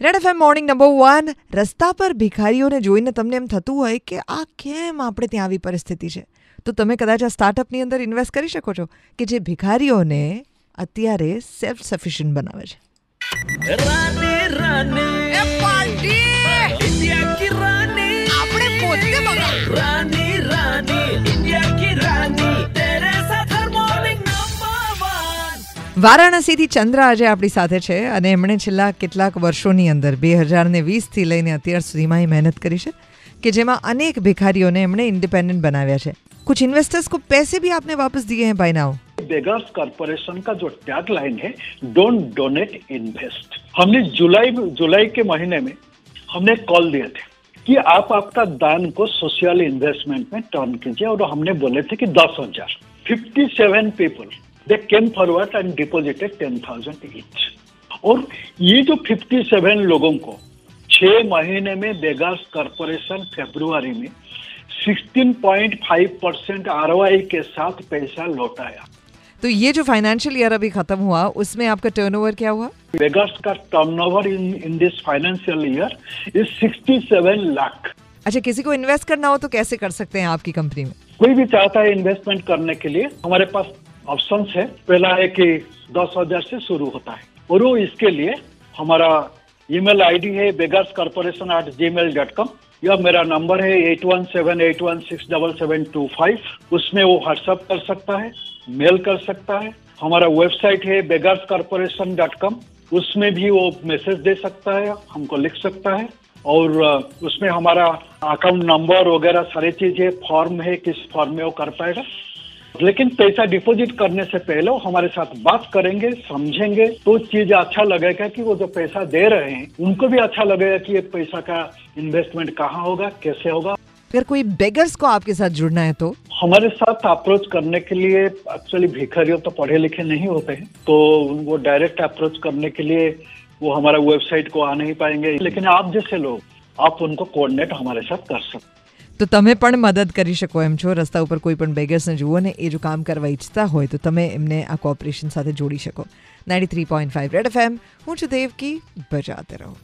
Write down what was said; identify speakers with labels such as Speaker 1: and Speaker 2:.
Speaker 1: Red FM morning number one. રસ્તા પર ભિખારીઓને જોઈને તમને એમ થતું હોય કે આ કેમ આપણે ત્યાં આવી પરિસ્થિતિ છે? તો તમે કદાચ આ સ્ટાર્ટઅપની અંદર ઇન્વેસ્ટ કરી શકો છો કે જે ભિખારીઓને અત્યારે સેલ્ફ સફિશિયન્ટ બનાવે છે. વારાણસીથી ચંદ્ર આજે આપણી સાથે છે અને એમણે છેલ્લા કેટલાક વર્ષોની અંદર બે હજાર ને વીસથી લઈને અત્યાર સુધીમાં એ મહેનત કરી છે કે જેમાં અનેક ભિખારીઓને એમણે ઇન્ડિપેન્ડન્ટ બનાવ્યા છે कुछ इन्वेस्टर्स को पैसे भी आपने वापस दिए हैं बाय नाउ
Speaker 2: बेगर्स कॉरपोरेशन का जो टैग लाइन है डोंट डोनेट इन्वेस्ट हमने जुलाई जुलाई के महीने में हमने कॉल दिए थे कि आप आपका दान को सोशल इन्वेस्टमेंट में टर्न कीजिए और हमने बोले थे कि दस हजार fifty seven people they came forward and deposited ten thousand each और ये जो फिफ्टी सेवन लोगों को छह महीने में बेगर्स कॉरपोरेशन फेब्रुआरी में 16.5 परसेंट आर के साथ पैसा लौटाया।
Speaker 1: तो ये जो फाइनेंशियल ईयर अभी खत्म हुआ उसमें आपका टर्नओवर क्या हुआ?
Speaker 2: बेगर्स का turnover in in this financial year is 67 lakh
Speaker 1: अच्छा किसी को इन्वेस्ट करना हो तो कैसे कर सकते हैं आपकी कंपनी में?
Speaker 2: कोई भी चाहता है इन्वेस्टमेंट करने के लिए हमारे पास ऑप्शन है, पहला है कि दस हज़ार से शुरू होता है। और वो इसके लिए हमारा ईमेल आईडी है beggars corporation at Gmail dot com या मेरा नंबर है eight one seven eight one six double seven two five उसमें वो व्हाट्सअप कर सकता है मेल कर सकता है। हमारा वेबसाइट है बेगर्स कॉर्पोरेशन डॉट कॉम उसमें भी वो मैसेज दे सकता है, हमको लिख सकता है। और, उसमें हमारा अकाउंट नंबर वगैरह सारी चीज़ें फॉर्म है, किस फॉर्म में वो कर पाएगा। लेकिन पैसा डिपॉजिट करने से पहले हमारे साथ बात करेंगे समझेंगे तो चीज़ अच्छा लगेगा कि वो जो पैसा दे रहे हैं उनको भी अच्छा लगेगा कि ये पैसा का इन्वेस्टमेंट कहाँ होगा कैसे होगा।
Speaker 1: अगर कोई बेगर्स को आपके साथ जुड़ना है तो?
Speaker 2: हमारे साथ अप्रोच करने के लिए एक्चुअली भिखारियों तो पढ़े लिखे नहीं होते हैं तो वो डायरेक्ट अप्रोच करने के लिए वो हमारा वेबसाइट को आ नहीं पाएँगे। लेकिन आप जैसे लोग आप उनको कोऑर्डिनेट हमारे साथ कर सकते
Speaker 1: તો તમે પણ મદદ કરી શકો એમ છો. રસ્તા ઉપર કોઈ પણ બેગર્સને જુઓ ને એ જો કામ કરવા ઈચ્છતા હોય તો તમે એમને આ કોઓપરેશન સાથે જોડી શકો. Ninety three point five red F M હું છું દેવકી, બજાતે રહો.